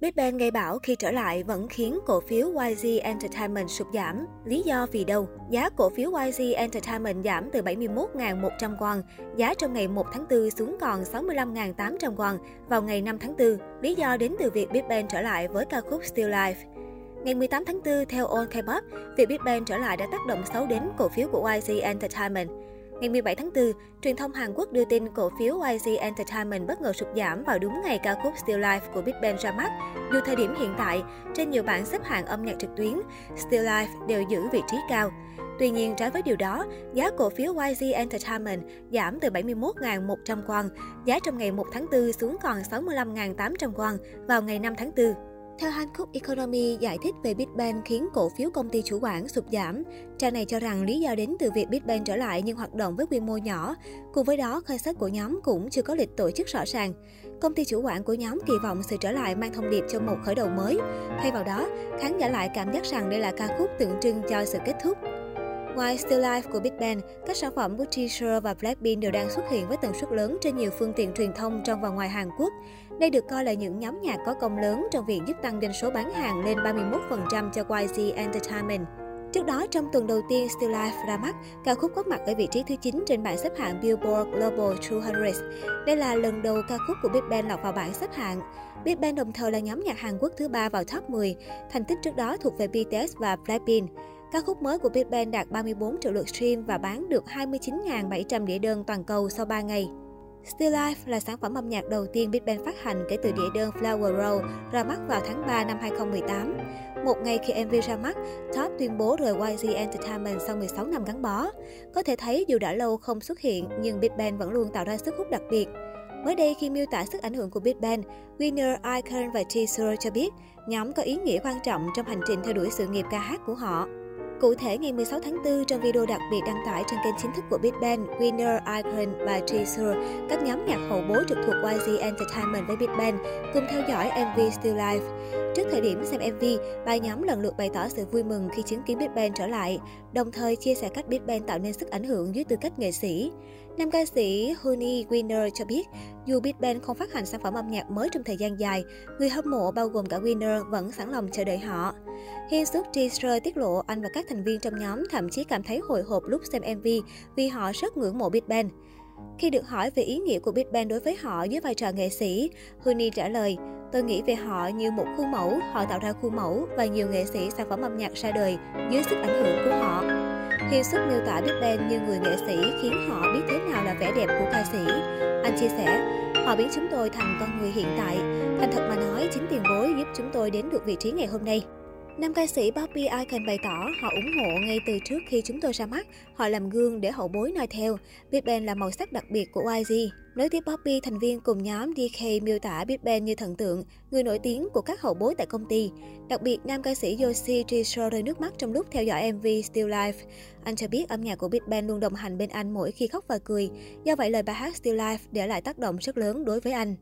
Big Bang gây bão khi trở lại vẫn khiến cổ phiếu YG Entertainment sụt giảm. Lý do vì đâu? Giá cổ phiếu YG Entertainment giảm từ 71.100 won, giá trong ngày 1 tháng 4 xuống còn 65.800 won vào ngày 5 tháng 4. Lý do đến từ việc Big Bang trở lại với ca khúc Still Life. Ngày 18 tháng 4, theo All K-pop, việc Big Bang trở lại đã tác động xấu đến cổ phiếu của YG Entertainment. Ngày 17 tháng 4, truyền thông Hàn Quốc đưa tin cổ phiếu YG Entertainment bất ngờ sụt giảm vào đúng ngày ca khúc Still Life của Big Bang ra mắt. Dù thời điểm hiện tại, trên nhiều bảng xếp hạng âm nhạc trực tuyến, Still Life đều giữ vị trí cao. Tuy nhiên, trái với điều đó, giá cổ phiếu YG Entertainment giảm từ 71.100 won, giá trong ngày 1 tháng 4 xuống còn 65.800 won vào ngày 5 tháng 4. Theo Hankook Economy giải thích về Big Bang khiến cổ phiếu công ty chủ quản sụt giảm, trang này cho rằng lý do đến từ việc Big Bang trở lại nhưng hoạt động với quy mô nhỏ. Cùng với đó, khơi sách của nhóm cũng chưa có lịch tổ chức rõ ràng. Công ty chủ quản của nhóm kỳ vọng sự trở lại mang thông điệp cho một khởi đầu mới. Thay vào đó, khán giả lại cảm giác rằng đây là ca khúc tượng trưng cho sự kết thúc. Ngoài Still Life của Big Bang, các sản phẩm của T-shirt và Blackpink đều đang xuất hiện với tần suất lớn trên nhiều phương tiện truyền thông trong và ngoài Hàn Quốc. Đây được coi là những nhóm nhạc có công lớn trong việc giúp tăng doanh số bán hàng lên 31% cho YG Entertainment. Trước đó, trong tuần đầu tiên Still Life ra mắt, ca khúc có mặt ở vị trí thứ 9 trên bảng xếp hạng Billboard Global 200. Đây là lần đầu ca khúc của Big Bang lọt vào bảng xếp hạng. Big Bang đồng thời là nhóm nhạc Hàn Quốc thứ ba vào top 10, thành tích trước đó thuộc về BTS và Blackpink. Ca khúc mới của Big Bang đạt 34 triệu lượt stream và bán được 29.700 đĩa đơn toàn cầu sau 3 ngày. Still Life là sản phẩm âm nhạc đầu tiên Big Bang phát hành kể từ đĩa đơn Flower Road ra mắt vào tháng 3 năm 2018. Một ngày khi MV ra mắt, Top tuyên bố rời YG Entertainment sau 16 năm gắn bó. Có thể thấy dù đã lâu không xuất hiện, nhưng Big Bang vẫn luôn tạo ra sức hút đặc biệt. Mới đây khi miêu tả sức ảnh hưởng của Big Bang, Winner, Icon và Teaser cho biết nhóm có ý nghĩa quan trọng trong hành trình theo đuổi sự nghiệp ca hát của họ. Cụ thể, ngày 16 tháng 4, trong video đặc biệt đăng tải trên kênh chính thức của Big Bang, Winner, Icon và Jisoo, các nhóm nhạc hậu bối trực thuộc YG Entertainment với Big Bang cùng theo dõi MV Still Life. Trước thời điểm xem MV, ba nhóm lần lượt bày tỏ sự vui mừng khi chứng kiến Big Bang trở lại, đồng thời chia sẻ cách Big Bang tạo nên sức ảnh hưởng dưới tư cách nghệ sĩ. Nam ca sĩ Honey Winner cho biết, dù Big Bang không phát hành sản phẩm âm nhạc mới trong thời gian dài, người hâm mộ bao gồm cả Winner vẫn sẵn lòng chờ đợi họ. Hiên xuất Teaser tiết lộ anh và các thành viên trong nhóm thậm chí cảm thấy hồi hộp lúc xem MV vì họ rất ngưỡng mộ Big Bang. Khi được hỏi về ý nghĩa của Big Bang đối với họ dưới vai trò nghệ sĩ, Huni trả lời, Tôi nghĩ về họ như một khuôn mẫu, họ tạo ra khuôn mẫu và nhiều nghệ sĩ sản phẩm âm nhạc ra đời dưới sức ảnh hưởng của họ. Hiên xuất miêu tả Big Bang như người nghệ sĩ khiến họ biết thế nào là vẻ đẹp của ca sĩ. Anh chia sẻ, họ biến chúng tôi thành con người hiện tại. Thành thật mà nói, chính tiền bối giúp chúng tôi đến được vị trí ngày hôm nay. Nam ca sĩ Bobby Icon bày tỏ họ ủng hộ ngay từ trước khi chúng tôi ra mắt, họ làm gương để hậu bối noi theo. Big Bang là màu sắc đặc biệt của YG. Nói tiếp Bobby, thành viên cùng nhóm DK miêu tả Big Bang như thần tượng, người nổi tiếng của các hậu bối tại công ty. Đặc biệt, nam ca sĩ Yoshi Jisoo rơi nước mắt trong lúc theo dõi MV Still Life. Anh cho biết âm nhạc của Big Bang luôn đồng hành bên anh mỗi khi khóc và cười. Do vậy, lời bài hát Still Life để lại tác động rất lớn đối với anh.